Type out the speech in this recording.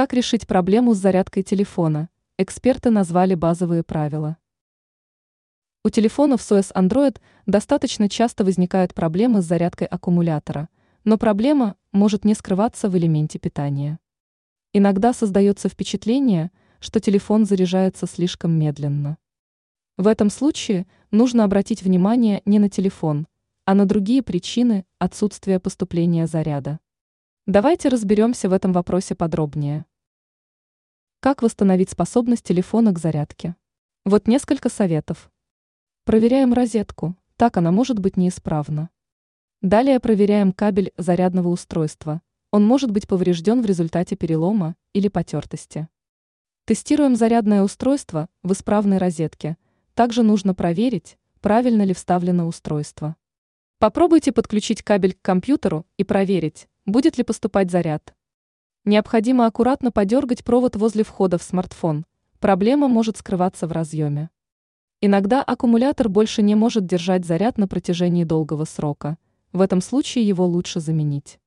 Как решить проблему с зарядкой телефона? Эксперты назвали базовые правила. У телефонов с OS Android достаточно часто возникают проблемы с зарядкой аккумулятора, но проблема может не скрываться в элементе питания. Иногда создается впечатление, что телефон заряжается слишком медленно. В этом случае нужно обратить внимание не на телефон, а на другие причины отсутствия поступления заряда. Давайте разберемся в этом вопросе подробнее. Как восстановить способность телефона к зарядке? Вот несколько советов. Проверяем розетку, так она может быть неисправна. Далее проверяем кабель зарядного устройства. Он может быть поврежден в результате перелома или потертости. Тестируем зарядное устройство в исправной розетке. Также нужно проверить, правильно ли вставлено устройство. Попробуйте подключить кабель к компьютеру и проверить, будет ли поступать заряд. Необходимо аккуратно подергать провод возле входа в смартфон. Проблема может скрываться в разъеме. Иногда аккумулятор больше не может держать заряд на протяжении долгого срока. В этом случае его лучше заменить.